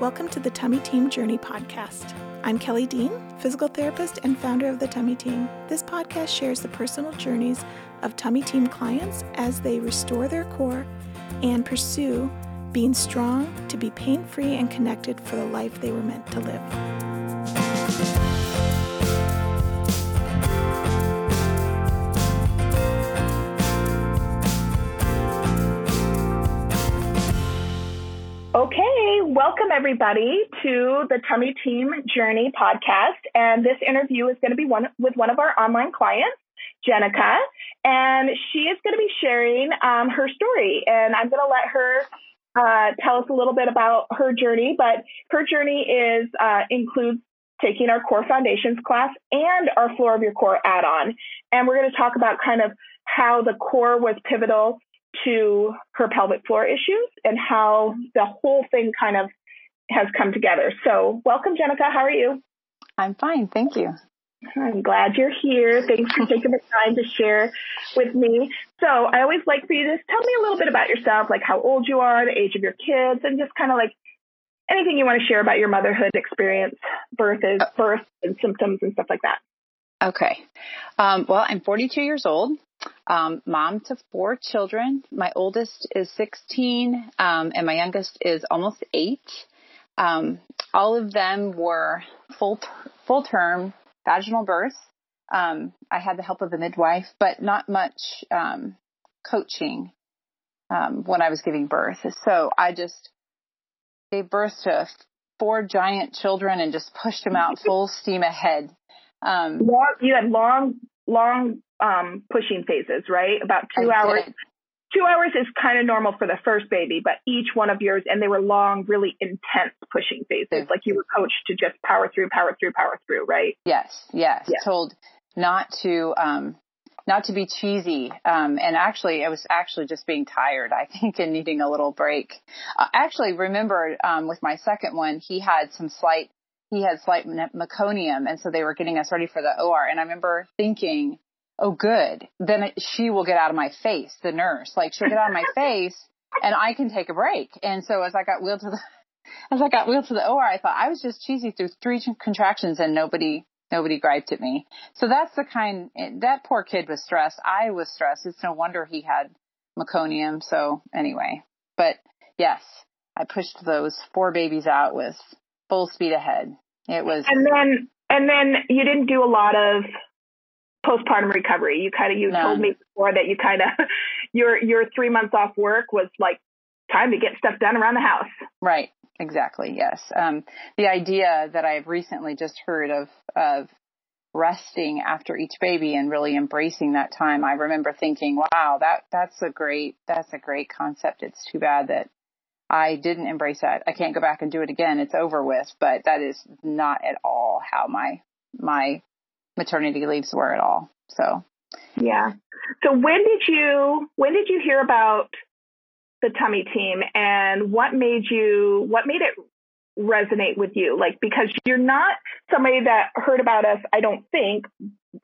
Welcome to the Tummy Team Journey podcast. I'm Kelly Dean, physical therapist and founder of the Tummy Team. This podcast shares the personal journeys of Tummy Team clients as they restore their core and pursue being strong to be pain free and connected for the life they were meant to live. Welcome everybody to the Tummy Team Journey podcast. And this interview is going to be one with one of our online clients, Jenica, and she is going to be sharing um, her story. And I'm going to let her uh, tell us a little bit about her journey. But her journey is uh, includes taking our core foundations class and our floor of your core add-on. And we're going to talk about kind of how the core was pivotal to her pelvic floor issues and how the whole thing kind of has come together. So, welcome, Jenica. How are you? I'm fine. Thank you. I'm glad you're here. Thanks for taking the time to share with me. So, I always like for you to tell me a little bit about yourself, like how old you are, the age of your kids, and just kind of like anything you want to share about your motherhood experience, birth, is, birth and symptoms and stuff like that. Okay. Um, well, I'm 42 years old um, mom to four children. My oldest is 16, um, and my youngest is almost eight. Um, all of them were full full term vaginal births. Um, I had the help of a midwife, but not much um, coaching um, when I was giving birth. So I just gave birth to four giant children and just pushed them out full steam ahead. Um, long, you had long, long um, pushing phases, right? About two hours. Two hours is kind of normal for the first baby, but each one of yours, and they were long, really intense pushing phases. Like you were coached to just power through, power through, power through, right? Yes, yes. yes. Told not to, um, not to be cheesy. Um, and actually, I was actually just being tired, I think, and needing a little break. Uh, actually, remember um, with my second one, he had some slight, he had slight meconium, and so they were getting us ready for the OR. And I remember thinking, oh, good. Then she will get out of my face, the nurse. Like she'll get out of my face and I can take a break. And so as I got wheeled to the, as I got wheeled to the OR, I thought I was just cheesy through three contractions and nobody, nobody griped at me. So that's the kind, that poor kid was stressed. I was stressed. It's no wonder he had meconium. So anyway, but yes, I pushed those four babies out with full speed ahead. It was. And then, and then you didn't do a lot of postpartum recovery. You kind of you told me before that you kind of your your three months off work was like time to get stuff done around the house. Right. Exactly. Yes. Um, the idea that I've recently just heard of of resting after each baby and really embracing that time. I remember thinking, wow, that that's a great that's a great concept. It's too bad that I didn't embrace that. I can't go back and do it again. It's over with, but that is not at all how my my maternity leaves were at all. So, yeah. So when did you when did you hear about the tummy team and what made you what made it resonate with you? Like because you're not somebody that heard about us, I don't think,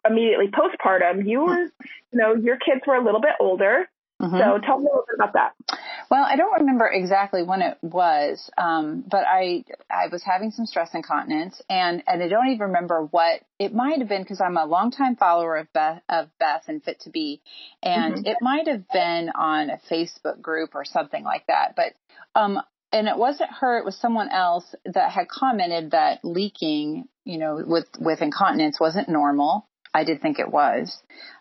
immediately postpartum. You were, you know, your kids were a little bit older. Mm-hmm. So tell me a little bit about that. Well, I don't remember exactly when it was, um, but I I was having some stress incontinence, and and I don't even remember what it might have been because I'm a longtime follower of Beth of Beth and Fit2B, and mm-hmm. it might have been on a Facebook group or something like that. But um, and it wasn't her; it was someone else that had commented that leaking, you know, with with incontinence wasn't normal I did think it was,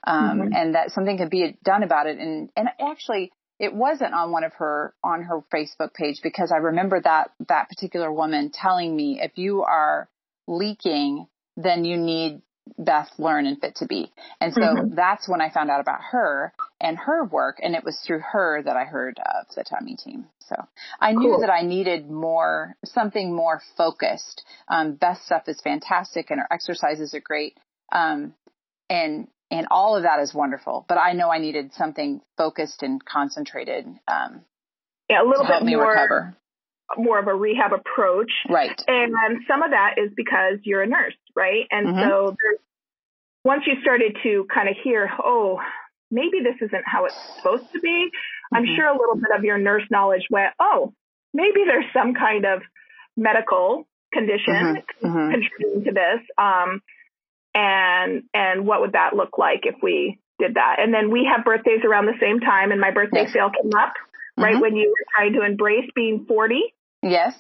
um, mm-hmm. and that something could be done about it. And and actually, it wasn't on one of her on her Facebook page because I remember that that particular woman telling me if you are leaking, then you need Beth Learn and Fit2B. And so mm-hmm. that's when I found out about her and her work. And it was through her that I heard of the tummy team. So I cool. knew that I needed more, something more focused. Um, Beth's stuff is fantastic and her exercises are great. Um, and and all of that is wonderful. But I know I needed something focused and concentrated. Um, yeah, a little bit more recover. more of a rehab approach, right? And some of that is because you're a nurse, right? And mm-hmm. so once you started to kind of hear, oh, maybe this isn't how it's supposed to be. Mm-hmm. I'm sure a little bit of your nurse knowledge went, oh, maybe there's some kind of medical condition Mm-hmm. Mhm. contributing to this. Um, and and what would that look like if we did that? And then we have birthdays around the same time, and my birthday Yes. sale came up right Mhm. when you were trying to embrace being 40. Yes.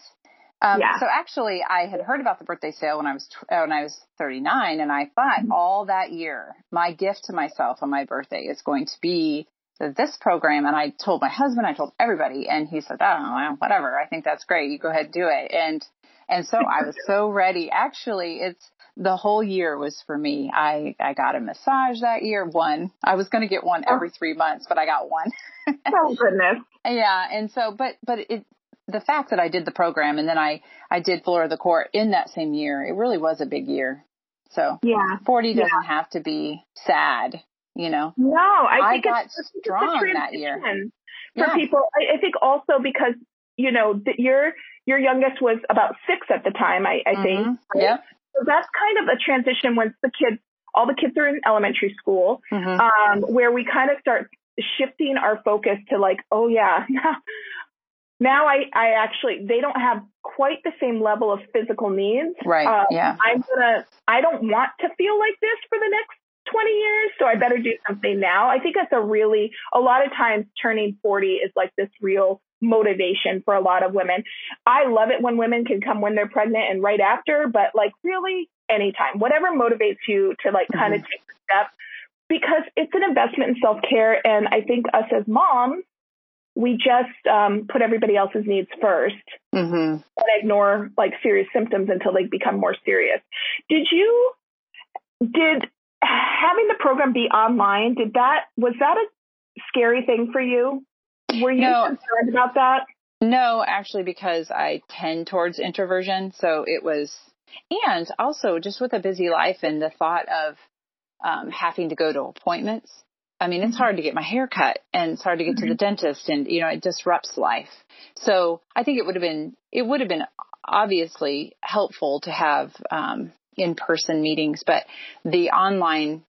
Um, Yeah. So actually, I had heard about the birthday sale when I was tw- uh, when I was 39, and I thought Mhm. all that year, my gift to myself on my birthday is going to be this program. And I told my husband, I told everybody, and he said, "Oh, well, whatever. I think that's great. You go ahead and do it." And and so I was so ready. Actually, it's the whole year was for me. I I got a massage that year. One. I was going to get one every oh. three months, but I got one. Oh goodness. Yeah, and so, but but it the fact that I did the program and then I I did Floor of the Core in that same year, it really was a big year. So Yeah. forty doesn't have to be sad, you know. No, I I think got it's, strong it's a that year. for Yeah. people. I, I think also because you know that your your youngest was about six at the time. I, I think. Mhm. right? Yep. So that's kind of a transition once the kids, all the kids are in elementary school, Mhm. um, where we kind of start shifting our focus to like, oh yeah, now, I, I actually, they don't have quite the same level of physical needs. Right. Uh, yeah. I'm gonna, I don't want to feel like this for the next 20 years, so I better do something now. I think that's a really, a lot of times turning 40 is like this real motivation for a lot of women. I love it when women can come when they're pregnant and right after, but like really anytime, whatever motivates you to like kind of take the step because it's an investment in self care. And I think us as moms, we just um, put everybody else's needs first Mhm. and ignore like serious symptoms until they become more serious. Did you did having the program be online, did that was that a scary thing for you? Were you No. concerned about that? No, actually, because I tend towards introversion. So it was, and also just with a busy life and the thought of um, having to go to appointments. I mean, it's hard to get my hair cut and it's hard to get to the dentist and, you know, it disrupts life. So I think it would have been, it would have been obviously helpful to have um, in-person meetings, but the online,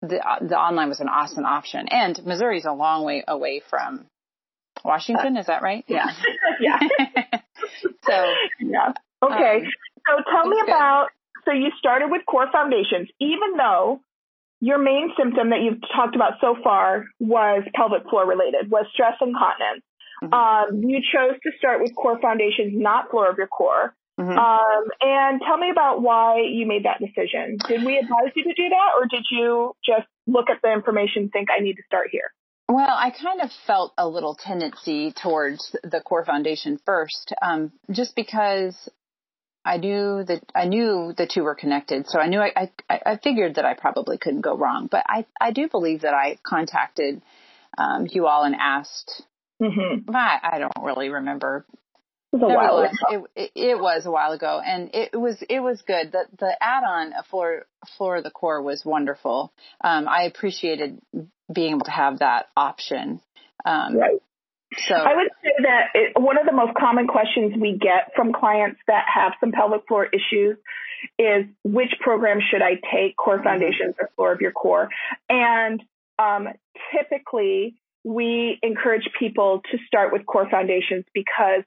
the, the online was an awesome option. And Missouri's a long way away from Washington. Is that right? Yeah. yeah. so yeah. Okay. Um, so tell me good. about so you started with core foundations, even though your main symptom that you've talked about so far was pelvic floor related, was stress incontinence. Mhm. Um, you chose to start with core foundations, not floor of your core. mhm. Um, and tell me about why you made that decision. Did we advise you to do that, or did you just look at the information, and think I need to start here? Well, I kind of felt a little tendency towards the core foundation first, um, just because I knew that I knew the two were connected. So I knew I, I, I figured that I probably couldn't go wrong. But I, I do believe that I contacted um, you all and asked. Mm-hmm. I, I don't really remember. It was a while ago. It, it, was a while ago, and it was it was good. The the add-on of floor floor of the core was wonderful. Um, I appreciated being able to have that option. Um, Right. So I would say that it, one of the most common questions we get from clients that have some pelvic floor issues is which program should I take, core foundations or floor of your core? And um, typically we encourage people to start with core foundations because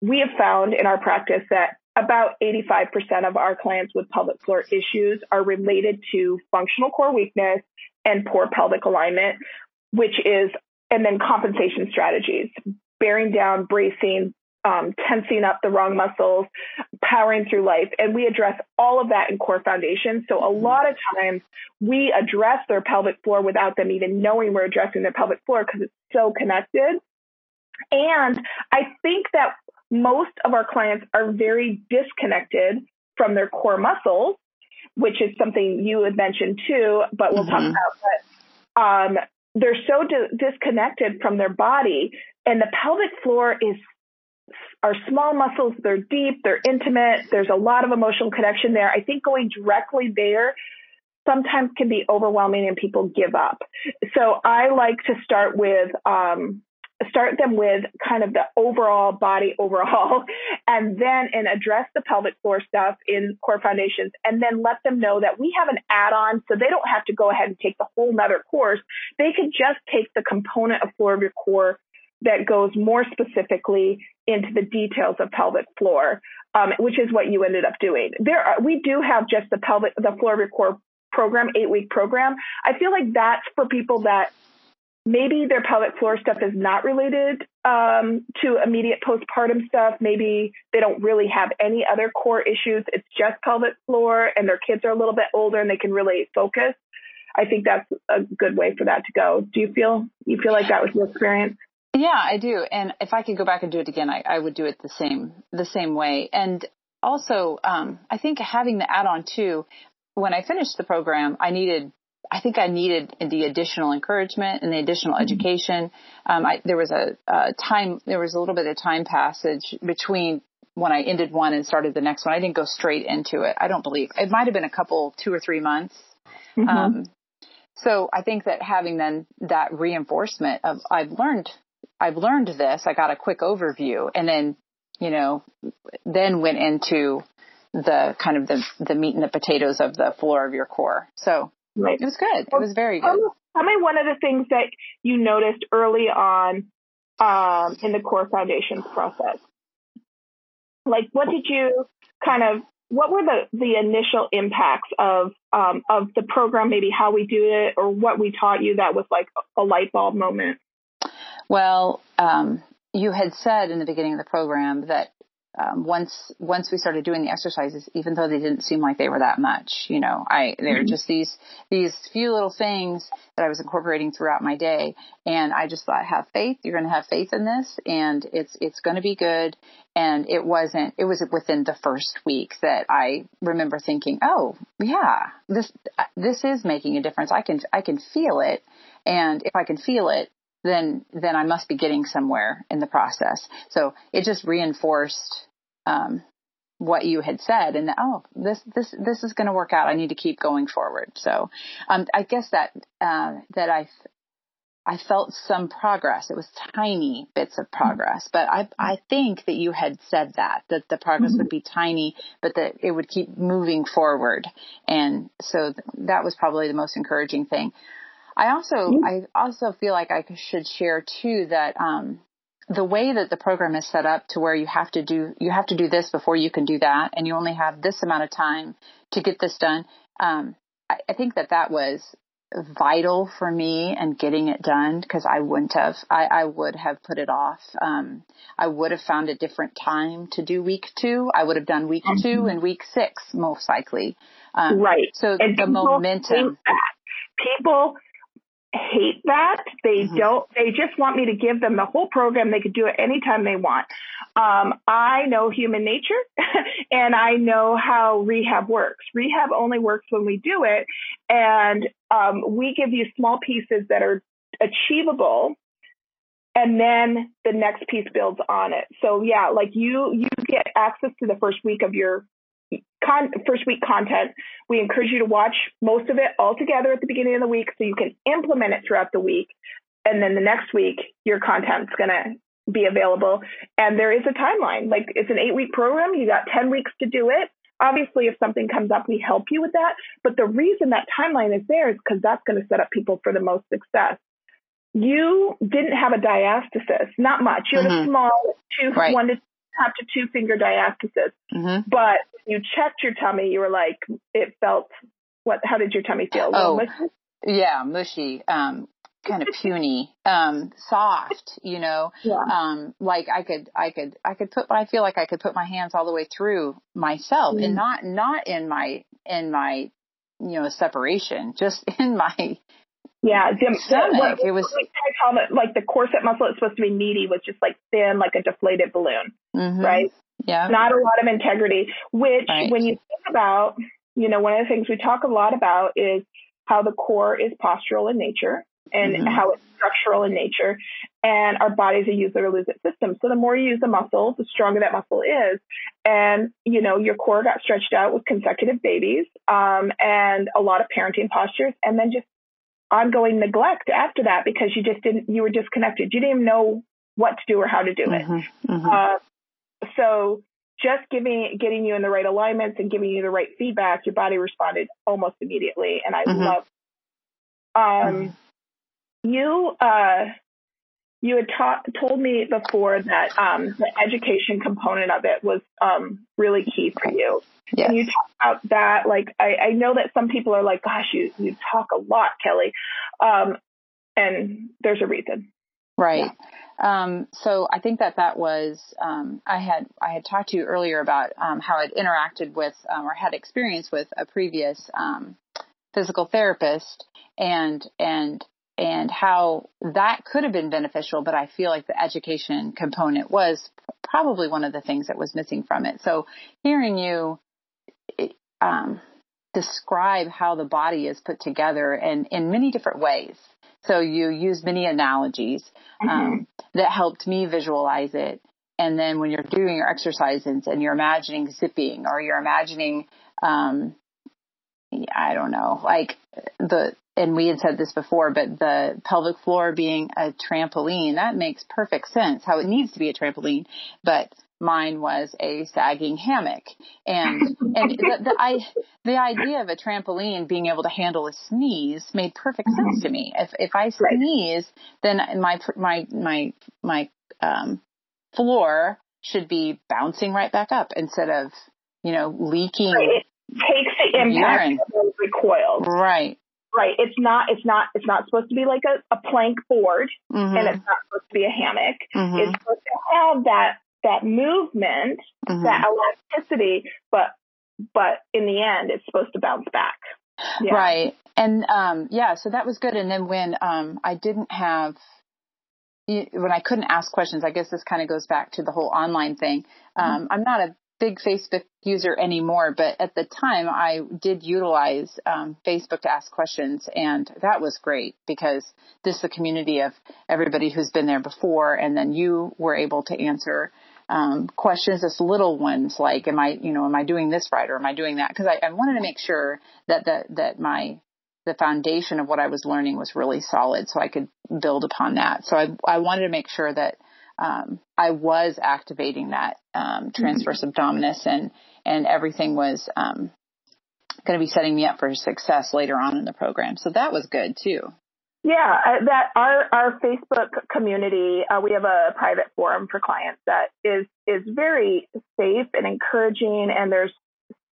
we have found in our practice that about 85% of our clients with pelvic floor issues are related to functional core weakness and poor pelvic alignment, which is, and then compensation strategies, bearing down, bracing, um, tensing up the wrong muscles, powering through life. And we address all of that in core foundation. So a lot of times we address their pelvic floor without them even knowing we're addressing their pelvic floor because it's so connected. And I think that most of our clients are very disconnected from their core muscles, which is something you had mentioned too, but we'll talk Mhm. about. But um, they're so di- disconnected from their body, and the pelvic floor is are small muscles. They're deep. They're intimate. There's a lot of emotional connection there. I think going directly there sometimes can be overwhelming and people give up. So I like to start with um, start them with kind of the overall body overhaul and then and address the pelvic floor stuff in core foundations and then let them know that we have an add-on so they don't have to go ahead and take the whole nother course they could just take the component of floor of your core that goes more specifically into the details of pelvic floor, um, which is what you ended up doing. There, are, we do have just the pelvic, the floor of your core program, eight week program. I feel like that's for people that maybe their pelvic floor stuff is not related um, to immediate postpartum stuff. Maybe they don't really have any other core issues. It's just pelvic floor, and their kids are a little bit older and they can really focus. I think that's a good way for that to go. Do you feel you feel like that was your experience? Yeah, I do. And if I could go back and do it again, I, I would do it the same the same way. And also, um, I think having the add-on too. When I finished the program, I needed I think I needed the additional encouragement and the additional mm-hmm. education. Um, I, there was a, a, time, there was a little bit of time passage between when I ended one and started the next one. I didn't go straight into it. I don't believe it might have been a couple, two or three months. Mm-hmm. Um, so I think that having then that reinforcement of I've learned, I've learned this. I got a quick overview, and then you know, then went into the kind of the the meat and the potatoes of the floor of your core. So It was good. It was very good. Tell me one of the things that you noticed early on um, in the core foundations process. Like, what did you kind of what were the, the initial impacts of um, of the program, maybe how we do it or what we taught you that was like a light bulb moment? Well, um, you had said in the beginning of the program that um, once once we started doing the exercises, even though they didn't seem like they were that much, you know, I they were mm-hmm. just these these few little things that I was incorporating throughout my day, and I just thought, have faith. You're going to have faith in this, and it's it's going to be good. And it wasn't. It was within the first week that I remember thinking, oh yeah, this this is making a difference. I can I can feel it, and if I can feel it, then then I must be getting somewhere in the process. So it just reinforced um, what you had said, and oh, this this this is going to work out. I need to keep going forward. So um, I guess that uh, that I I felt some progress. It was tiny bits of progress, but I I think that you had said that that the progress mm-hmm. would be tiny, but that it would keep moving forward, and so th- that was probably the most encouraging thing. I also mm-hmm. I also feel like I should share too that um, the way that the program is set up to where you have to do you have to do this before you can do that, and you only have this amount of time to get this done. Um, I, I think that that was vital for me and getting it done because I wouldn't have I, I would have put it off. Um, I would have found a different time to do week two. I would have done week mm-hmm. two and week six most likely. Um, right. So and the momentum. People hate that. They mm-hmm. don't, they just want me to give them the whole program. They could do it anytime they want. Um, I know human nature and I know how rehab works. Rehab only works when we do it. And um, we give you small pieces that are achievable and then the next piece builds on it. So yeah, like you you get access to the first week of your con- first week content. We encourage you to watch most of it all together at the beginning of the week so you can implement it throughout the week. And then the next week, your content's going to be available. And there is a timeline. Like it's an eight week program. You got 10 weeks to do it. Obviously, if something comes up, we help you with that. But the reason that timeline is there is because that's going to set up people for the most success. You didn't have a diastasis, not much. You had mm-hmm. a small two, right. one to have to two finger diastasis. Mm-hmm. But you checked your tummy, you were like, it felt what? How did your tummy feel? Oh, mushy? yeah, mushy. Um, kind of puny, um, soft, you know, yeah. um, like I could, I could, I could put, I feel like I could put my hands all the way through myself mm. and not, not in my, in my, you know, separation, just in my, yeah, dim, stomach. it was like, like the corset muscle is supposed to be meaty was just like thin, like a deflated balloon, mm-hmm. right? Yeah. Not a lot of integrity, which right. when you think about, you know, one of the things we talk a lot about is how the core is postural in nature and mm-hmm. how it's structural in nature. And our body's a use it or lose it system. So the more you use the muscle, the stronger that muscle is. And, you know, your core got stretched out with consecutive babies um, and a lot of parenting postures and then just ongoing neglect after that because you just didn't, you were disconnected. You didn't even know what to do or how to do it. Mm-hmm. Mm-hmm. Uh, so just giving getting you in the right alignments and giving you the right feedback, your body responded almost immediately, and I mm-hmm. love. Um, mm-hmm. you uh, you had ta- told me before that um, the education component of it was um, really key for you. Yes. And you talk about that, like I, I know that some people are like, "Gosh, you you talk a lot, Kelly," um, and there's a reason. Right. Um, so I think that that was um, I had I had talked to you earlier about um, how I'd interacted with um, or had experience with a previous um, physical therapist and and and how that could have been beneficial, but I feel like the education component was probably one of the things that was missing from it. So hearing you um, describe how the body is put together and in many different ways. So you use many analogies um, mm-hmm. that helped me visualize it. And then when you're doing your exercises and you're imagining zipping or you're imagining, um, I don't know, like the and we had said this before, but the pelvic floor being a trampoline, that makes perfect sense how it needs to be a trampoline. But mine was a sagging hammock. And, and the, the, I, the idea of a trampoline being able to handle a sneeze made perfect sense to me. If, if I sneeze, then my, my, my, my, um, floor should be bouncing right back up instead of, you know, leaking. Right. It takes the impact of recoil. Right. Right. It's not. It's not. It's not supposed to be like a, a plank board, mm-hmm. and it's not supposed to be a hammock. Mm-hmm. It's supposed to have that that movement, mm-hmm. that elasticity, but but in the end, it's supposed to bounce back. Yeah. Right. And um, yeah, so that was good. And then when um, I didn't have when I couldn't ask questions, I guess this kind of goes back to the whole online thing. Um, mm-hmm. I'm not a big Facebook user anymore, but at the time I did utilize um, Facebook to ask questions, and that was great because this is a community of everybody who's been there before, and then you were able to answer um, questions as little ones like, "Am I, you know, am I doing this right or am I doing that?" Because I, I wanted to make sure that the, that my the foundation of what I was learning was really solid, so I could build upon that. So I, I wanted to make sure that um, I was activating that um, transverse mm-hmm. abdominis and and everything was um, going to be setting me up for success later on in the program. So that was good too. Yeah, uh, that our our Facebook community, uh, we have a private forum for clients that is is very safe and encouraging, and there's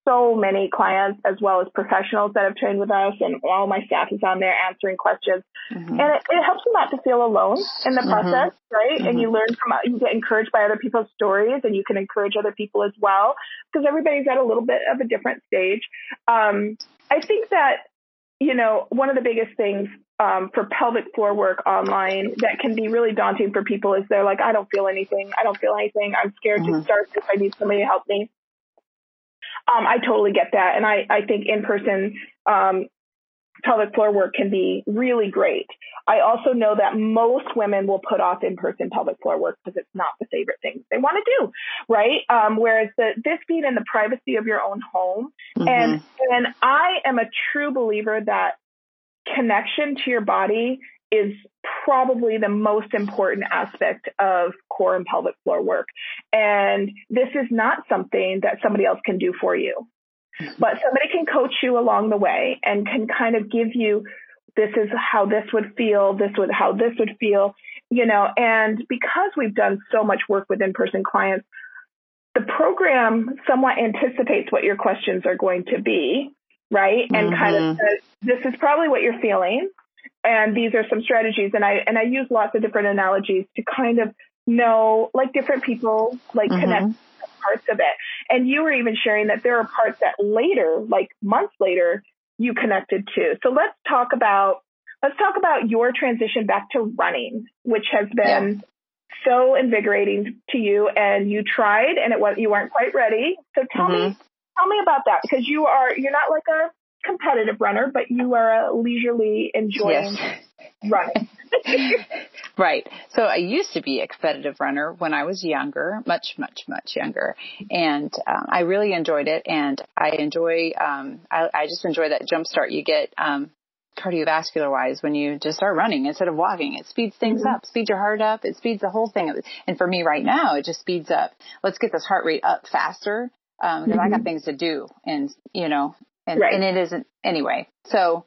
so many clients as well as professionals that have trained with us and all my staff is on there answering questions mm-hmm. and it, it, helps you not to feel alone in the mm-hmm. process right mm-hmm. and you learn from you get encouraged by other people's stories and you can encourage other people as well because everybody's at a little bit of a different stage um, i think that you know one of the biggest things um, for pelvic floor work online that can be really daunting for people is they're like i don't feel anything i don't feel anything i'm scared to mm-hmm. start this i need somebody to help me um, I totally get that. And I, I think in person um, pelvic floor work can be really great. I also know that most women will put off in person pelvic floor work because it's not the favorite thing they want to do, right? Um, whereas the, this being in the privacy of your own home. Mm-hmm. And, and I am a true believer that connection to your body is probably the most important aspect of core and pelvic floor work. And this is not something that somebody else can do for you, but somebody can coach you along the way and can kind of give you this is how this would feel, this would how this would feel, you know, and because we've done so much work with in-person clients, the program somewhat anticipates what your questions are going to be, right? And mm-hmm. kind of mm-hmm. says, this is probably what you're feeling and these are some strategies and i and i use lots of different analogies to kind of know like different people like mm-hmm. connect parts of it and you were even sharing that there are parts that later like months later you connected to so let's talk about let's talk about your transition back to running which has been yeah. so invigorating to you and you tried and it was you weren't quite ready so tell mm-hmm. me tell me about that because you are you're not like a competitive runner, but you are a leisurely enjoying yes. running. right. So I used to be a competitive runner when I was younger, much, much, much younger, and um, I really enjoyed it. And I enjoy, um, I, I just enjoy that jump start you get. Um, cardiovascular wise when you just start running instead of walking it speeds things mm-hmm. up speeds your heart up it speeds the whole thing up and for me right now it just speeds up let's get this heart rate up faster because um, mm-hmm. I got mm-hmm. things to do and you know and, right. and it isn't anyway. So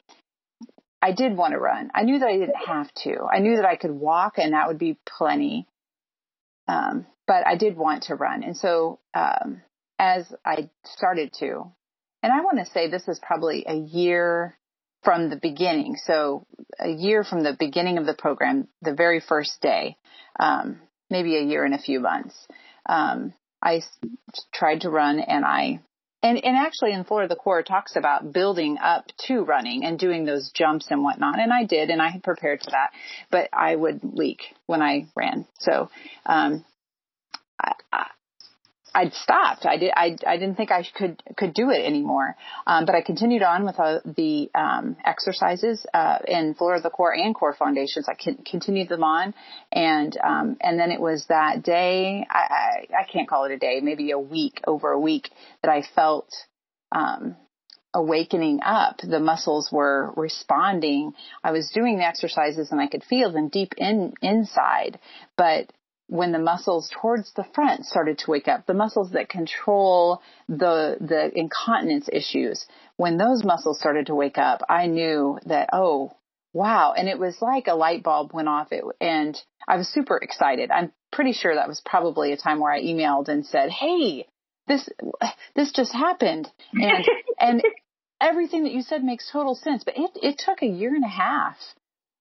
I did want to run. I knew that I didn't have to. I knew that I could walk and that would be plenty. Um, but I did want to run. And so, um, as I started to, and I want to say this is probably a year from the beginning. So a year from the beginning of the program, the very first day, um, maybe a year and a few months. Um, I tried to run and I and, and actually in Floor of the Core talks about building up to running and doing those jumps and whatnot. And I did, and I had prepared for that, but I would leak when I ran. So, um, I, I'd stopped. I did. I, I didn't think I could could do it anymore. Um, but I continued on with uh, the um, exercises uh, in the Core and Core Foundations. I con- continued them on, and um, and then it was that day. I, I, I can't call it a day. Maybe a week, over a week, that I felt um, awakening up. The muscles were responding. I was doing the exercises and I could feel them deep in inside, but when the muscles towards the front started to wake up, the muscles that control the, the incontinence issues, when those muscles started to wake up, I knew that, oh, wow. And it was like a light bulb went off it, and I was super excited. I'm pretty sure that was probably a time where I emailed and said, Hey, this, this just happened. And, and everything that you said makes total sense, but it, it took a year and a half.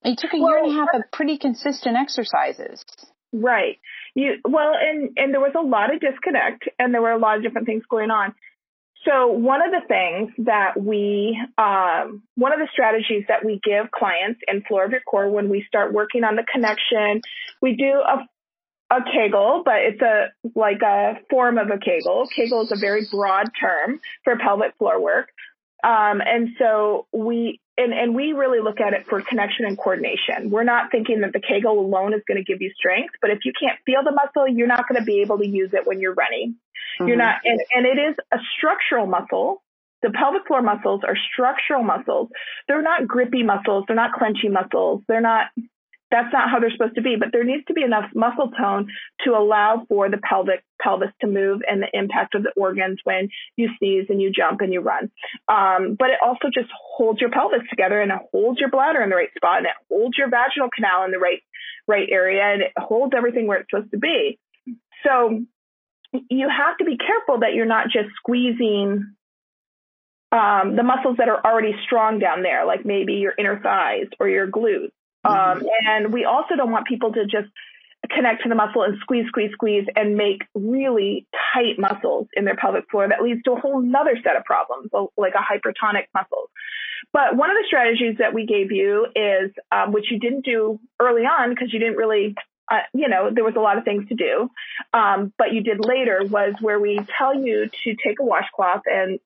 It took a well, year and a half of pretty consistent exercises. Right. You well, and and there was a lot of disconnect, and there were a lot of different things going on. So one of the things that we, um, one of the strategies that we give clients in Floor of Your Core when we start working on the connection, we do a a Kegel, but it's a like a form of a Kegel. Kegel is a very broad term for pelvic floor work. Um, and so we and, and we really look at it for connection and coordination. We're not thinking that the Kegel alone is going to give you strength, but if you can't feel the muscle, you're not going to be able to use it when you're running. Mm-hmm. You're not, and, and it is a structural muscle. The pelvic floor muscles are structural muscles. They're not grippy muscles. They're not clenchy muscles. They're not that's not how they're supposed to be, but there needs to be enough muscle tone to allow for the pelvic pelvis to move and the impact of the organs when you sneeze and you jump and you run. Um, but it also just holds your pelvis together and it holds your bladder in the right spot and it holds your vaginal canal in the right right area and it holds everything where it's supposed to be. So you have to be careful that you're not just squeezing um, the muscles that are already strong down there, like maybe your inner thighs or your glutes. Um, mm-hmm. and we also don't want people to just connect to the muscle and squeeze, squeeze, squeeze, and make really tight muscles in their pelvic floor. That leads to a whole other set of problems, like a hypertonic muscle. But one of the strategies that we gave you is, um, which you didn't do early on because you didn't really, uh, you know, there was a lot of things to do, um, but you did later, was where we tell you to take a washcloth and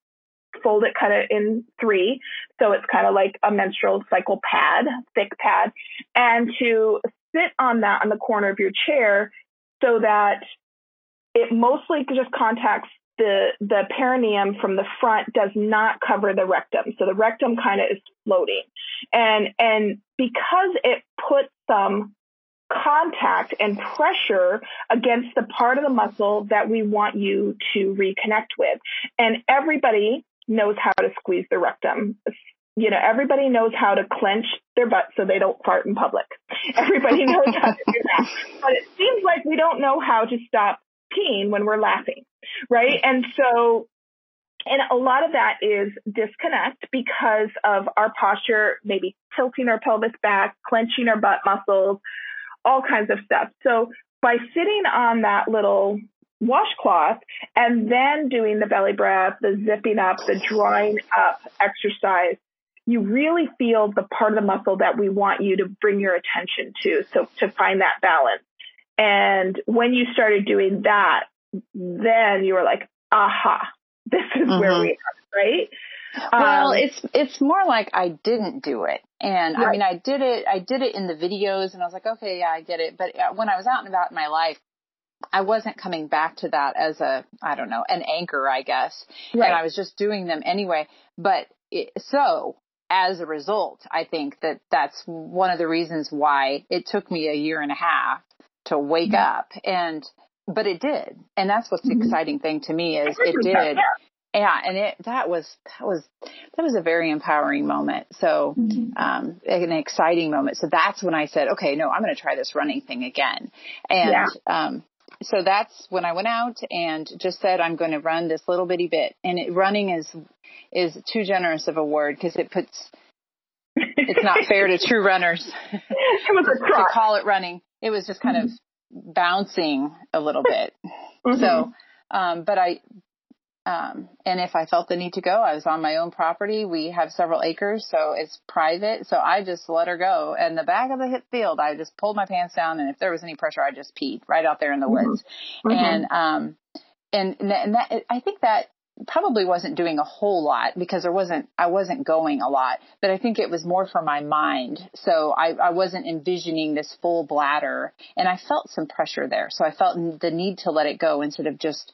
fold it kind of in three. So it's kind of like a menstrual cycle pad, thick pad, and to sit on that on the corner of your chair so that it mostly just contacts the the perineum from the front does not cover the rectum. So the rectum kind of is floating. And and because it puts some contact and pressure against the part of the muscle that we want you to reconnect with. And everybody knows how to squeeze the rectum. You know, everybody knows how to clench their butt so they don't fart in public. Everybody knows how to do that. But it seems like we don't know how to stop peeing when we're laughing, right? And so and a lot of that is disconnect because of our posture, maybe tilting our pelvis back, clenching our butt muscles, all kinds of stuff. So by sitting on that little washcloth and then doing the belly breath, the zipping up, the drawing up exercise, you really feel the part of the muscle that we want you to bring your attention to. So to find that balance. And when you started doing that, then you were like, aha, this is mm-hmm. where we are, right? Well, um, it's it's more like I didn't do it, and right. I mean I did it. I did it in the videos, and I was like, okay, yeah, I get it. But uh, when I was out and about in my life, I wasn't coming back to that as a, I don't know, an anchor, I guess. Right. And I was just doing them anyway. But it, so as a result, I think that that's one of the reasons why it took me a year and a half to wake mm-hmm. up and, but it did. And that's what's mm-hmm. exciting thing to me is it did. yeah, and it that was that was that was a very empowering moment. So mm-hmm. um, an exciting moment. So that's when I said, okay, no, I'm going to try this running thing again. And yeah. um, so that's when I went out and just said I'm going to run this little bitty bit. And it, running is is too generous of a word because it puts it's not fair to true runners it was a to call it running. It was just kind mm-hmm. of bouncing a little bit. Mm-hmm. So, um, but I, um, and if I felt the need to go, I was on my own property. We have several acres, so it's private. So I just let her go. And the back of the hip field, I just pulled my pants down, and if there was any pressure, I just peed right out there in the mm-hmm. woods. Mm-hmm. And um, and and that I think that probably wasn't doing a whole lot because there wasn't I wasn't going a lot, but I think it was more for my mind. So I, I wasn't envisioning this full bladder, and I felt some pressure there. So I felt the need to let it go instead of just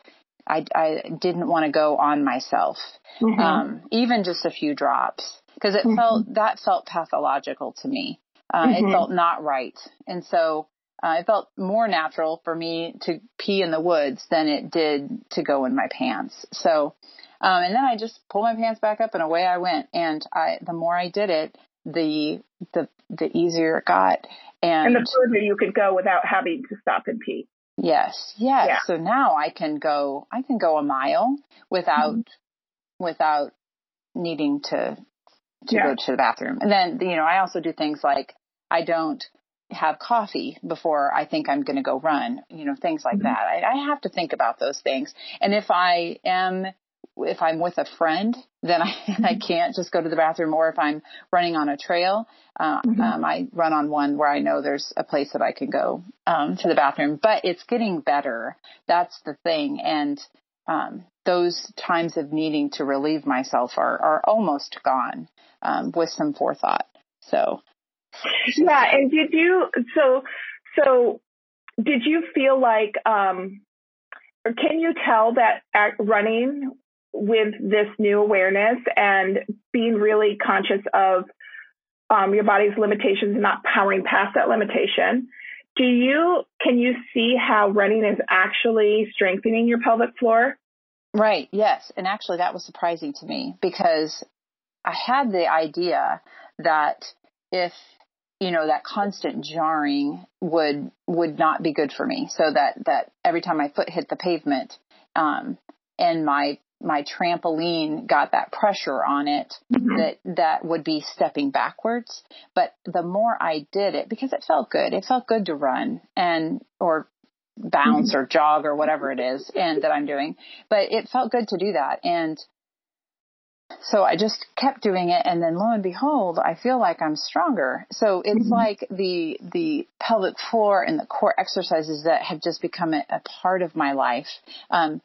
I, I didn't want to go on myself, mm-hmm. um, even just a few drops, because it mm-hmm. felt that felt pathological to me. Uh, mm-hmm. It felt not right, and so uh, it felt more natural for me to pee in the woods than it did to go in my pants. So, um, and then I just pulled my pants back up and away I went. And I, the more I did it, the the the easier it got. And, and the further you could go without having to stop and pee. Yes, yes. Yeah. So now I can go I can go a mile without mm-hmm. without needing to to yeah. go to the bathroom. And then you know, I also do things like I don't have coffee before I think I'm going to go run, you know, things like mm-hmm. that. I, I have to think about those things. And if I am if I'm with a friend, then I, mm-hmm. I can't just go to the bathroom. Or if I'm running on a trail, uh, mm-hmm. um, I run on one where I know there's a place that I can go um, to the bathroom. But it's getting better. That's the thing. And um, those times of needing to relieve myself are, are almost gone um, with some forethought. So. Yeah, and did you so so did you feel like um or can you tell that running with this new awareness and being really conscious of um, your body's limitations and not powering past that limitation do you can you see how running is actually strengthening your pelvic floor? Right yes and actually that was surprising to me because i had the idea that if you know that constant jarring would would not be good for me. So that that every time my foot hit the pavement um, and my my trampoline got that pressure on it mm-hmm. that that would be stepping backwards but the more i did it because it felt good it felt good to run and or bounce mm-hmm. or jog or whatever it is and that i'm doing but it felt good to do that and so I just kept doing it and then lo and behold, I feel like I'm stronger. So it's mm-hmm. like the, the pelvic floor and the core exercises that have just become a, a part of my life. Um,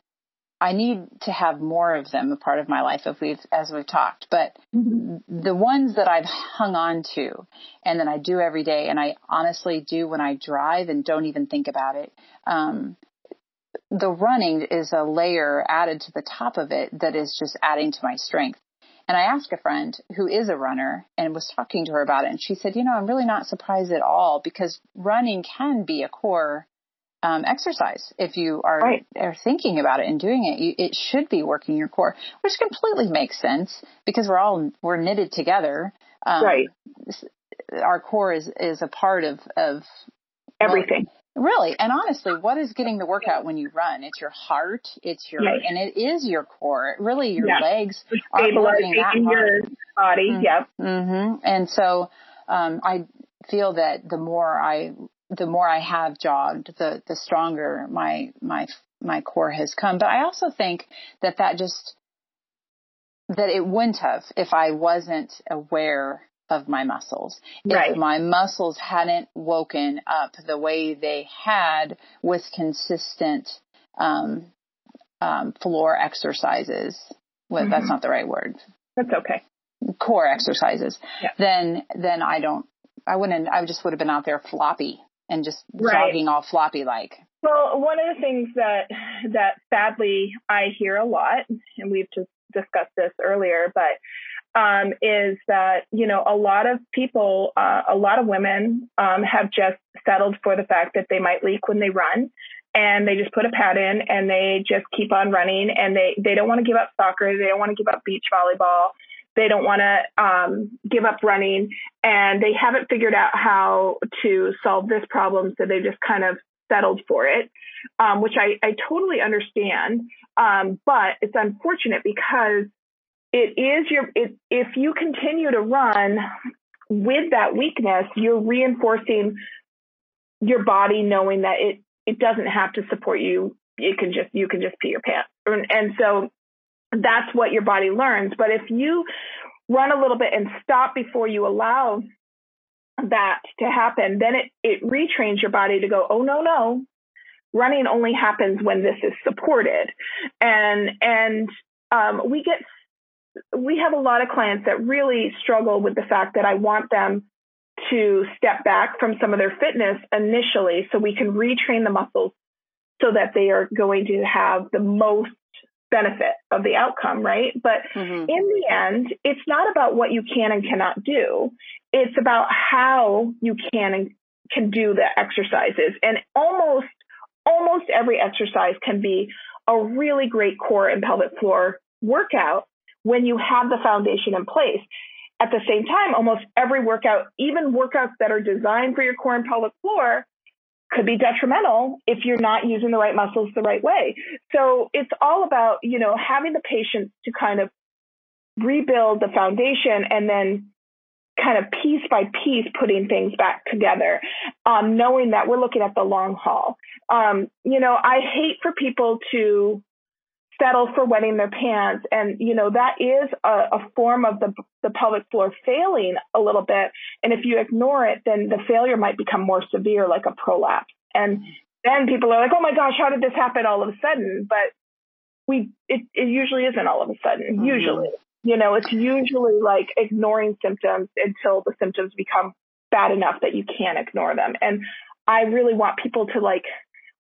I need to have more of them a part of my life if we've, as we've talked, but mm-hmm. the ones that I've hung on to and that I do every day and I honestly do when I drive and don't even think about it, um, the running is a layer added to the top of it that is just adding to my strength. And I asked a friend who is a runner and was talking to her about it. And she said, you know, I'm really not surprised at all because running can be a core um, exercise. If you are, right. are thinking about it and doing it, you, it should be working your core, which completely makes sense because we're all, we're knitted together. Um, right. Our core is, is a part of, of everything. Well, Really, and honestly, what is getting the workout when you run? It's your heart, it's your, yes. and it is your core. Really, your yes. legs are working that your body. Mm-hmm. Yep. Mm-hmm. And so, um, I feel that the more I, the more I have jogged, the the stronger my my my core has come. But I also think that that just that it wouldn't have if I wasn't aware of my muscles. Right. If my muscles hadn't woken up the way they had with consistent um, um, floor exercises, well, mm-hmm. that's not the right word. That's okay. Core exercises. Yeah. Then, then I don't. I wouldn't. I just would have been out there floppy and just right. jogging all floppy like. Well, one of the things that that sadly I hear a lot, and we've just discussed this earlier, but um, is that you know a lot of people, uh, a lot of women um, have just settled for the fact that they might leak when they run, and they just put a pad in and they just keep on running and they, they don't want to give up soccer. They don't want to give up beach volleyball. They don't want to um, give up running and they haven't figured out how to solve this problem. So they just kind of settled for it, um, which I, I totally understand. Um, but it's unfortunate because it is your, it, if you continue to run with that weakness, you're reinforcing your body knowing that it it doesn't have to support you. It can just you can just pee your pants, and, and so that's what your body learns. But if you run a little bit and stop before you allow that to happen, then it it retrains your body to go, oh no no, running only happens when this is supported, and and um, we get we have a lot of clients that really struggle with the fact that I want them to step back from some of their fitness initially so we can retrain the muscles so that they are going to have the most benefit of the outcome, right? But mm-hmm. in the end, it's not about what you can and cannot do. It's about how you can and can do the exercises. And almost almost every exercise can be a really great core and pelvic floor workout when you have the foundation in place. At the same time, almost every workout, even workouts that are designed for your core and pelvic floor, could be detrimental if you're not using the right muscles the right way. So it's all about, you know, having the patience to kind of rebuild the foundation and then kind of piece by piece putting things back together, um, knowing that we're looking at the long haul. Um, you know, I hate for people to settle for wetting their pants. And, you know, that is a, a, form of the, the pelvic floor failing a little bit. And if you ignore it, then the failure might become more severe, like a prolapse. And then people are like, oh my gosh, how did this happen all of a sudden? But we, it, it usually isn't all of a sudden, mm-hmm. usually. You know, it's usually like ignoring symptoms until the symptoms become bad enough that you can't ignore them. And I really want people to like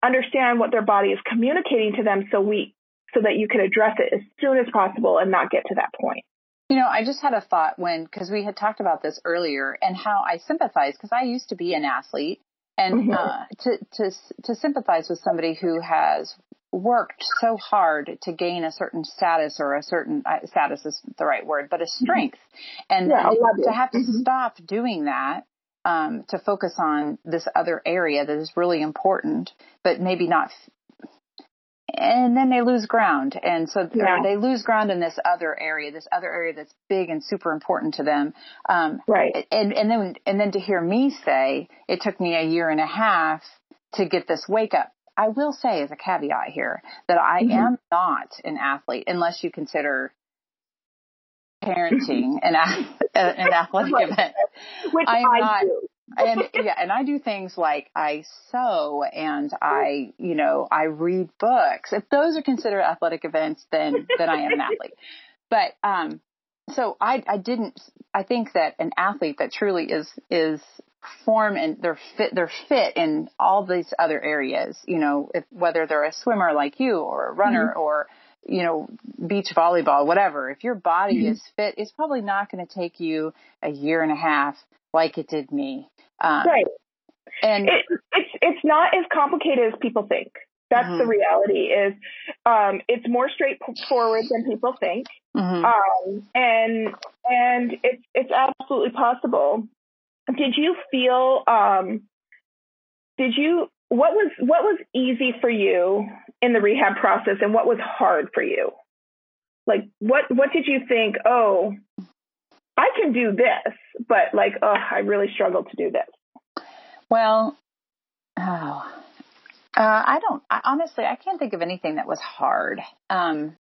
understand what their body is communicating to them so we so that you can address it as soon as possible and not get to that point. You know, I just had a thought when, because we had talked about this earlier and how I sympathize, because I used to be an athlete, and mm-hmm. uh, to, to, to sympathize with somebody who has worked so hard to gain a certain status or a certain uh, status is the right word, but a mm-hmm. strength. And, yeah, to have to mm-hmm. stop doing that um, to focus on this other area that is really important, but maybe not and then they lose ground. And so yeah. they lose ground in this other area, this other area that's big and super important to them. Um, right. And, and then, and then to hear me say it took me a year and a half to get this wake up. I will say as a caveat here that I mm-hmm. am not an athlete unless you consider parenting an, an athletic event. Which I'm I not, do and yeah, and I do things like I sew and I, you know, I read books. If those are considered athletic events, then then I am an athlete. But um, so I I didn't. I think that an athlete that truly is is form and they're fit they're fit in all these other areas. You know, if, whether they're a swimmer like you or a runner mm-hmm. or you know, beach volleyball, whatever. If your body mm-hmm. is fit, it's probably not going to take you a year and a half like it did me. Um, right. And it, it's it's not as complicated as people think. That's mm-hmm. the reality. Is um, it's more straightforward than people think, mm-hmm. um, and and it's it's absolutely possible. Did you feel? Um, did you? What was what was easy for you in the rehab process, and what was hard for you? Like what what did you think? Oh, I can do this, but like, oh, I really struggle to do this. Well, oh, uh, I don't. I, honestly, I can't think of anything that was hard. Um,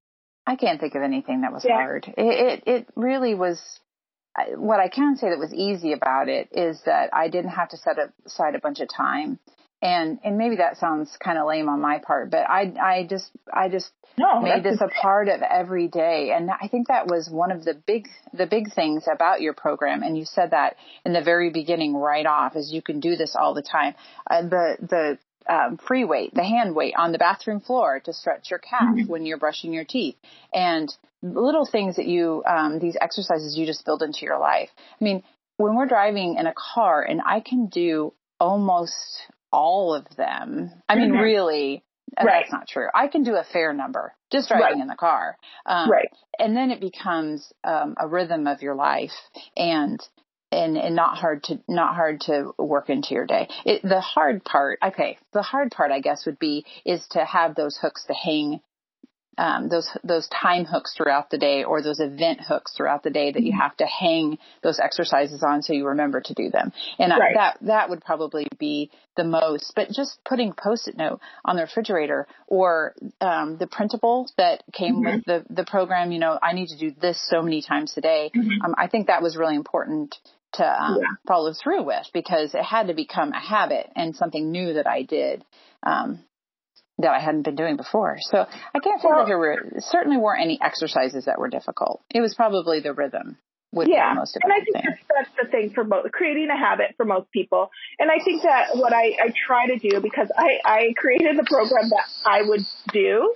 I can't think of anything that was yeah. hard. It, it, it really was. What I can say that was easy about it is that I didn't have to set aside a bunch of time and and maybe that sounds kind of lame on my part but i i just i just no, made this a part of every day and i think that was one of the big the big things about your program and you said that in the very beginning right off is you can do this all the time uh, the the um, free weight, the hand weight on the bathroom floor to stretch your calf mm-hmm. when you're brushing your teeth, and little things that you, um, these exercises you just build into your life. I mean, when we're driving in a car and I can do almost all of them. I mean, mm-hmm. really, uh, right. that's not true. I can do a fair number just driving right. in the car. Um, right. And then it becomes um, a rhythm of your life and and and not hard to not hard to work into your day. It, the hard part, okay, the hard part I guess would be is to have those hooks to hang um, those those time hooks throughout the day or those event hooks throughout the day that you mm-hmm. have to hang those exercises on so you remember to do them. And right. I, that that would probably be the most. But just putting post-it note on the refrigerator or um, the printable that came mm-hmm. with the the program. You know, I need to do this so many times a day. Mm-hmm. Um, I think that was really important to um, yeah. follow through with because it had to become a habit and something new that I did. Um, that I hadn't been doing before. So I can't say well, that there were certainly weren't any exercises that were difficult. It was probably the rhythm. yeah, and I think that's, that's, the thing for most creating a habit for most people. And I think that what I, I try to do because I, I created the program that I would do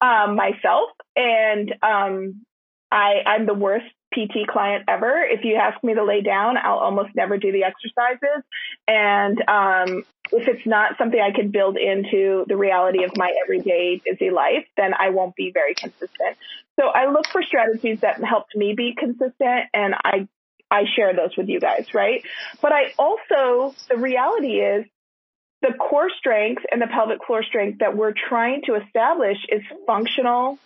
um, myself, and um, I, I'm the worst PT client ever. If you ask me to lay down, I'll almost never do the exercises. And um, if it's not something I can build into the reality of my everyday busy life, then I won't be very consistent. So I look for strategies that helped me be consistent and I I share those with you guys, right? But I also the reality is the core strength and the pelvic floor strength that we're trying to establish is functional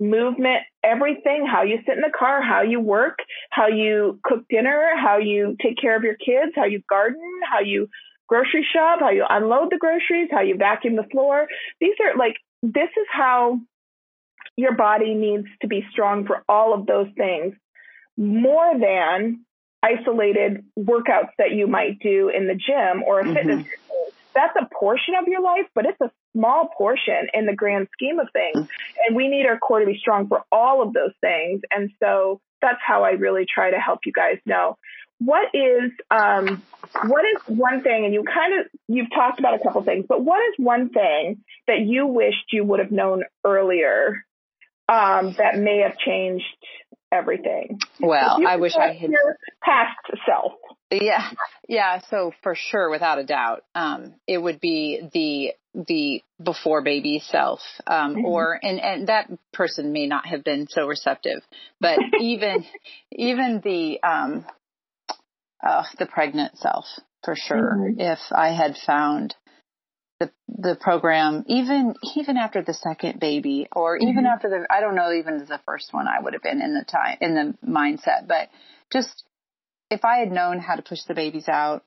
movement, everything, how you sit in the car, how you work, how you cook dinner, how you take care of your kids, how you garden, how you grocery shop, how you unload the groceries, how you vacuum the floor. These are like, this is how your body needs to be strong for all of those things more than isolated workouts that you might do in the gym or a mm-hmm. fitness that's a portion of your life, but it's a small portion in the grand scheme of things. And we need our core to be strong for all of those things. And so that's how I really try to help you guys know. What is um, what is one thing, and you kind of you've talked about a couple things, but what is one thing that you wished you would have known earlier um, that may have changed everything? Well, I wish I had your past self. Yeah, yeah. So for sure, without a doubt, um, it would be the the before baby self, um, mm-hmm. or and and that person may not have been so receptive, but even even the um, uh, the pregnant self for sure. Mm-hmm. If I had found the the program even even after the second baby or even mm-hmm. after the I don't know even the first one I would have been in the time in the mindset but just if I had known how to push the babies out,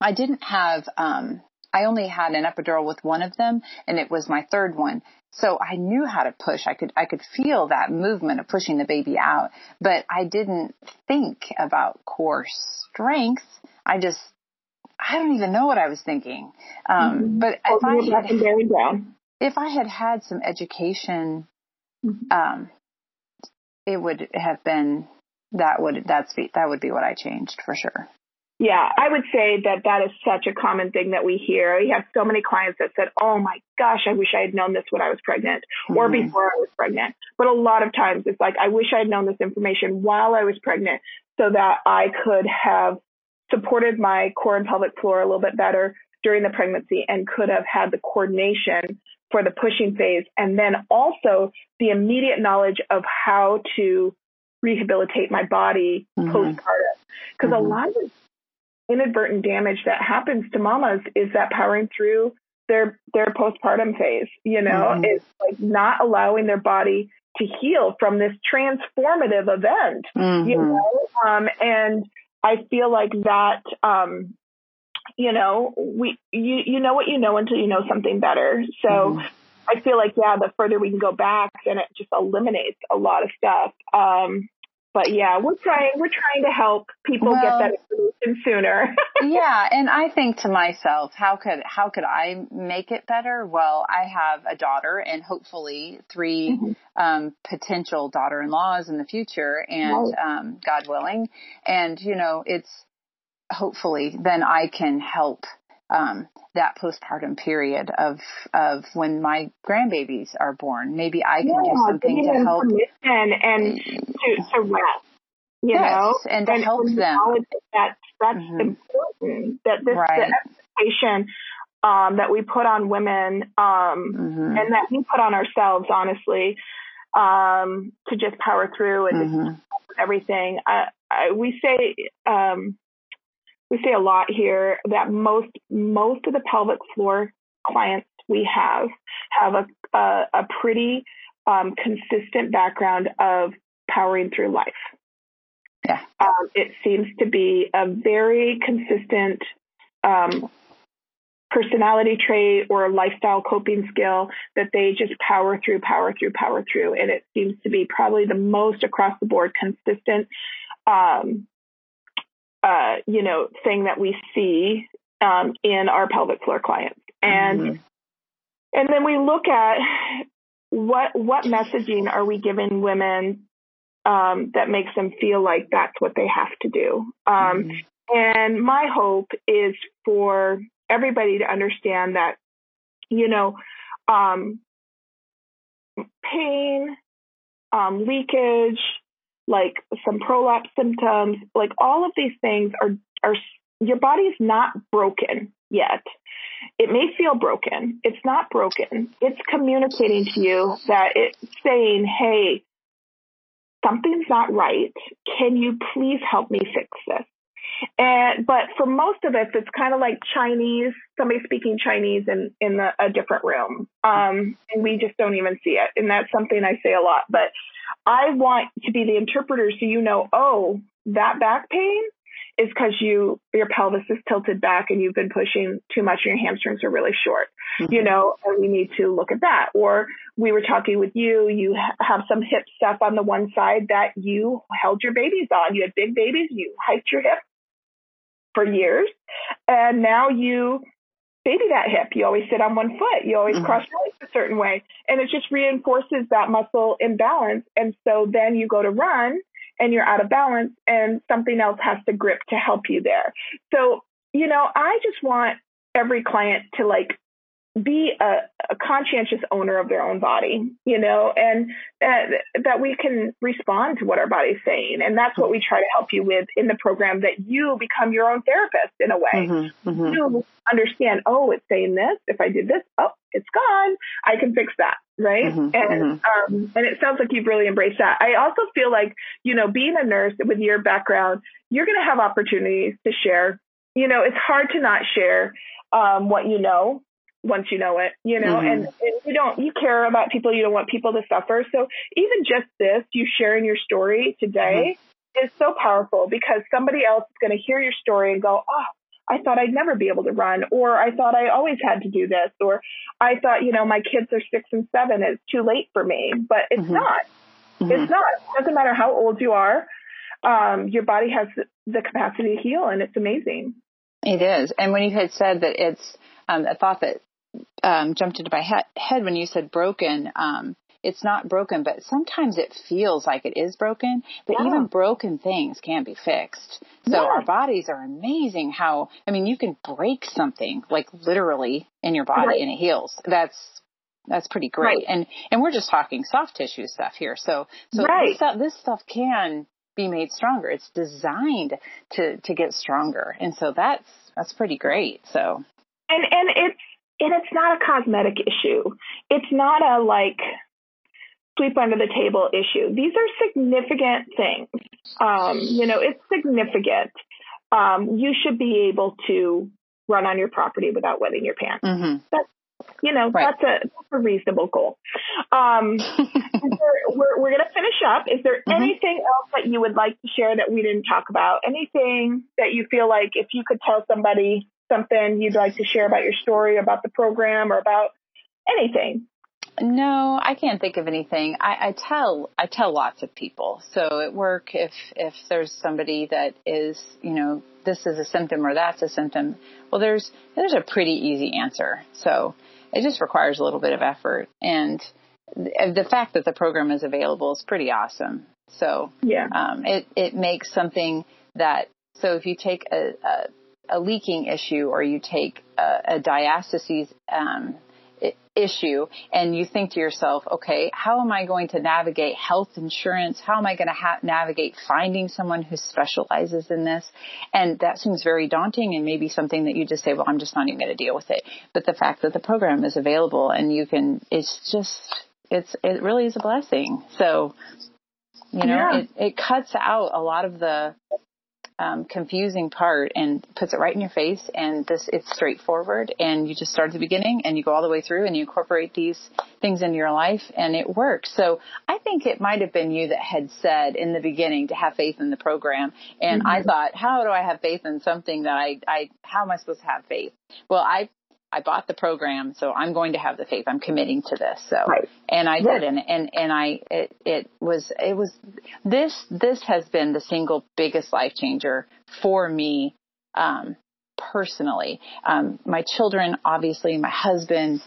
I didn't have, um, I only had an epidural with one of them and it was my third one. So I knew how to push. I could, I could feel that movement of pushing the baby out, but I didn't think about core strength. I just, I don't even know what I was thinking. Um, mm-hmm. but if I, had, if I had had some education, mm-hmm. um, it would have been that would that's be, that would be what I changed for sure. Yeah, I would say that that is such a common thing that we hear. We have so many clients that said, "Oh my gosh, I wish I had known this when I was pregnant mm-hmm. or before I was pregnant." But a lot of times it's like, "I wish I had known this information while I was pregnant so that I could have supported my core and pelvic floor a little bit better during the pregnancy and could have had the coordination for the pushing phase and then also the immediate knowledge of how to rehabilitate my body mm-hmm. postpartum. Because mm-hmm. a lot of inadvertent damage that happens to mamas is that powering through their their postpartum phase. You know, mm-hmm. it's like not allowing their body to heal from this transformative event. You mm-hmm. know, um, and I feel like that. Um, you know, we you you know what you know until you know something better. So. I feel like yeah, the further we can go back, then it just eliminates a lot of stuff. Um, but yeah, we're trying we're trying to help people well, get that information sooner. yeah, and I think to myself, how could how could I make it better? Well, I have a daughter and hopefully 3 mm-hmm. um, potential daughter-in-laws in the future, and right. um, God willing, and you know, it's hopefully then I can help um, that postpartum period of of when my grandbabies are born. Maybe I can yeah, do something to help and and to, to rest. You yes, know, and to and, help and them. That that's mm-hmm. important. That this right. the expectation um, that we put on women um, mm-hmm. and that we put on ourselves, honestly, um, to just power through and mm-hmm. everything. I, I, we say um, we say a lot here that most most of the pelvic floor clients we have have a a, a pretty um, consistent background of powering through life. Yeah. Um, it seems to be a very consistent um, personality trait or lifestyle coping skill that they just power through, power through, power through. And it seems to be probably the most across the board consistent, um, uh, you know, thing that we see um, in our pelvic floor clients. And mm-hmm. and then we look at what what messaging are we giving women um, that makes them feel like that's what they have to do. Um, mm-hmm. And my hope is for everybody to understand that, you know, um, pain, um, leakage, like some prolapse symptoms, like all of these things are are your body's not broken yet. It may feel broken. It's not broken. It's communicating to you that it's saying, "Hey, something's not right. Can you please help me fix this?" And but for most of us, it's kind of like Chinese, somebody speaking Chinese in in the, a different room, um, and we just don't even see it. And that's something I say a lot. But I want to be the interpreter, so you know, oh, that back pain is because you your pelvis is tilted back and you've been pushing too much and your hamstrings are really short mm-hmm. you know and we need to look at that or we were talking with you you have some hip stuff on the one side that you held your babies on you had big babies you hiked your hip for years. And now you baby that hip. You always sit on one foot. You always mm-hmm. cross your legs a certain way. And it just reinforces that muscle imbalance. And so then you go to run and you're out of balance and something else has to grip to help you there. So, you know, I just want every client to like be a, a, conscientious owner of their own body, you know, and uh, that we can respond to what our body's saying. And that's what we try to help you with in the program that you become your own therapist in a way. Mm-hmm, mm-hmm. You understand, oh, it's saying this. If I did this, oh, it's gone. I can fix that. Right. Mm-hmm, and, mm-hmm. um, and it sounds like you've really embraced that. I also feel like, you know, being a nurse with your background, you're going to have opportunities to share. You know, it's hard to not share um, what you know once you know it, you know, mm-hmm. and, and, you don't, you care about people, you don't want people to suffer. So even just this, you sharing your story today mm-hmm. is so powerful because somebody else is going to hear your story and go, oh, I thought I'd never be able to run, or I thought I always had to do this, or I thought, you know, my kids are six and seven, it's too late for me, but it's mm-hmm. not. It's mm-hmm. not. It doesn't matter how old you are. Um, your body has the capacity to heal, and it's amazing. It is. And when you had said that it's um, a thought that um, jumped into my he- head when you said broken. Um, it's not broken, but sometimes it feels like it is broken. But yeah. even broken things can be fixed. So yeah. our bodies are amazing. How I mean, you can break something like literally in your body right. and it heals. That's that's pretty great. Right. And and we're just talking soft tissue stuff here. So so right. this, stuff, this stuff can be made stronger. It's designed to to get stronger, and so that's that's pretty great. So and and it's and it's not a cosmetic issue. It's not a like sweep under the table issue. These are significant things. Um, you know, it's significant. Um, you should be able to run on your property without wetting your pants. Mm-hmm. That's you know right. that's a that's a reasonable goal. Um, there, we're we're gonna finish up. Is there mm-hmm. anything else that you would like to share that we didn't talk about? Anything that you feel like if you could tell somebody something you'd like to share about your story, about the program, or about anything? No, I can't think of anything. I, I tell I tell lots of people. So at work, if if there's somebody that is, you know, this is a symptom or that's a symptom, well, there's there's a pretty easy answer. So it just requires a little bit of effort, and the fact that the program is available is pretty awesome. So yeah, um, it it makes something that so if you take a, a a leaking issue or you take a, a diastasis, um, issue and you think to yourself, okay, how am I going to navigate health insurance? How am I going to ha- navigate finding someone who specializes in this? And that seems very daunting and maybe something that you just say, well, I'm just not even going to deal with it. But the fact that the program is available and you can, it's just, it's, it really is a blessing. So, you know, yeah. it, it cuts out a lot of the um, confusing part and puts it right in your face. And this, it's straightforward. And you just start at the beginning and you go all the way through and you incorporate these things into your life and it works. So I think it might have been you that had said in the beginning to have faith in the program. And mm-hmm. I thought, how do I have faith in something that I, I, how am I supposed to have faith? Well, I I bought the program, so I'm going to have the faith. I'm committing to this. So, right. and I did, and and and I it it was it was this this has been the single biggest life changer for me um, personally. Um, my children, obviously, my husband.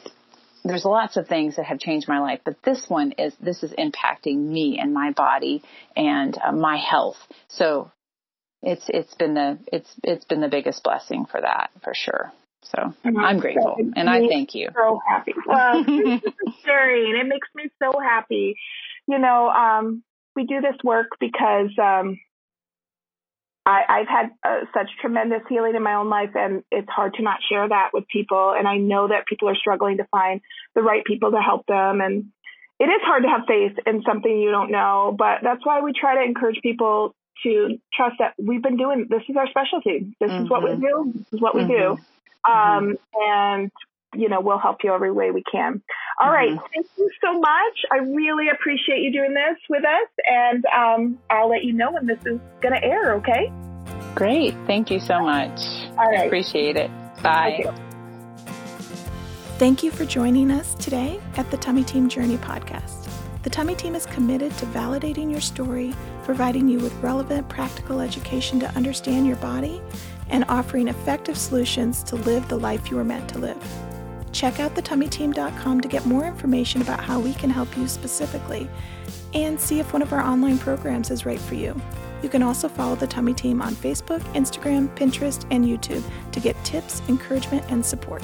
There's lots of things that have changed my life, but this one is this is impacting me and my body and uh, my health. So, it's it's been the it's it's been the biggest blessing for that for sure. So mm-hmm. I'm grateful and I thank you. So happy. Well, sharing. It makes me so happy. You know, um, we do this work because um, I, have had uh, such tremendous healing in my own life, and it's hard to not share that with people. And I know that people are struggling to find the right people to help them. And it is hard to have faith in something you don't know, but that's why we try to encourage people to trust that we've been doing this is our specialty. This mm-hmm. is what we mm-hmm. do. This is what we mm-hmm. Do. Mm-hmm. Um, and you know, we'll help you every way we can. All mm-hmm. right, Thank you so much. I really appreciate you doing this with us. And um, I'll let you know when this is going to air, okay? Great. Thank you so much. All right. I appreciate it. Bye. Okay. Thank you for joining us today at the Tummy Team Journey podcast. The Tummy Team is committed to validating your story, providing you with relevant, practical education to understand your body and offering effective solutions to live the life you were meant to live. Check out thetummyteam.com to get more information about how we can help you specifically and see if one of our online programs is right for you. You can also follow the Tummy Team on Facebook, Instagram, Pinterest, and YouTube to get tips, encouragement, and support.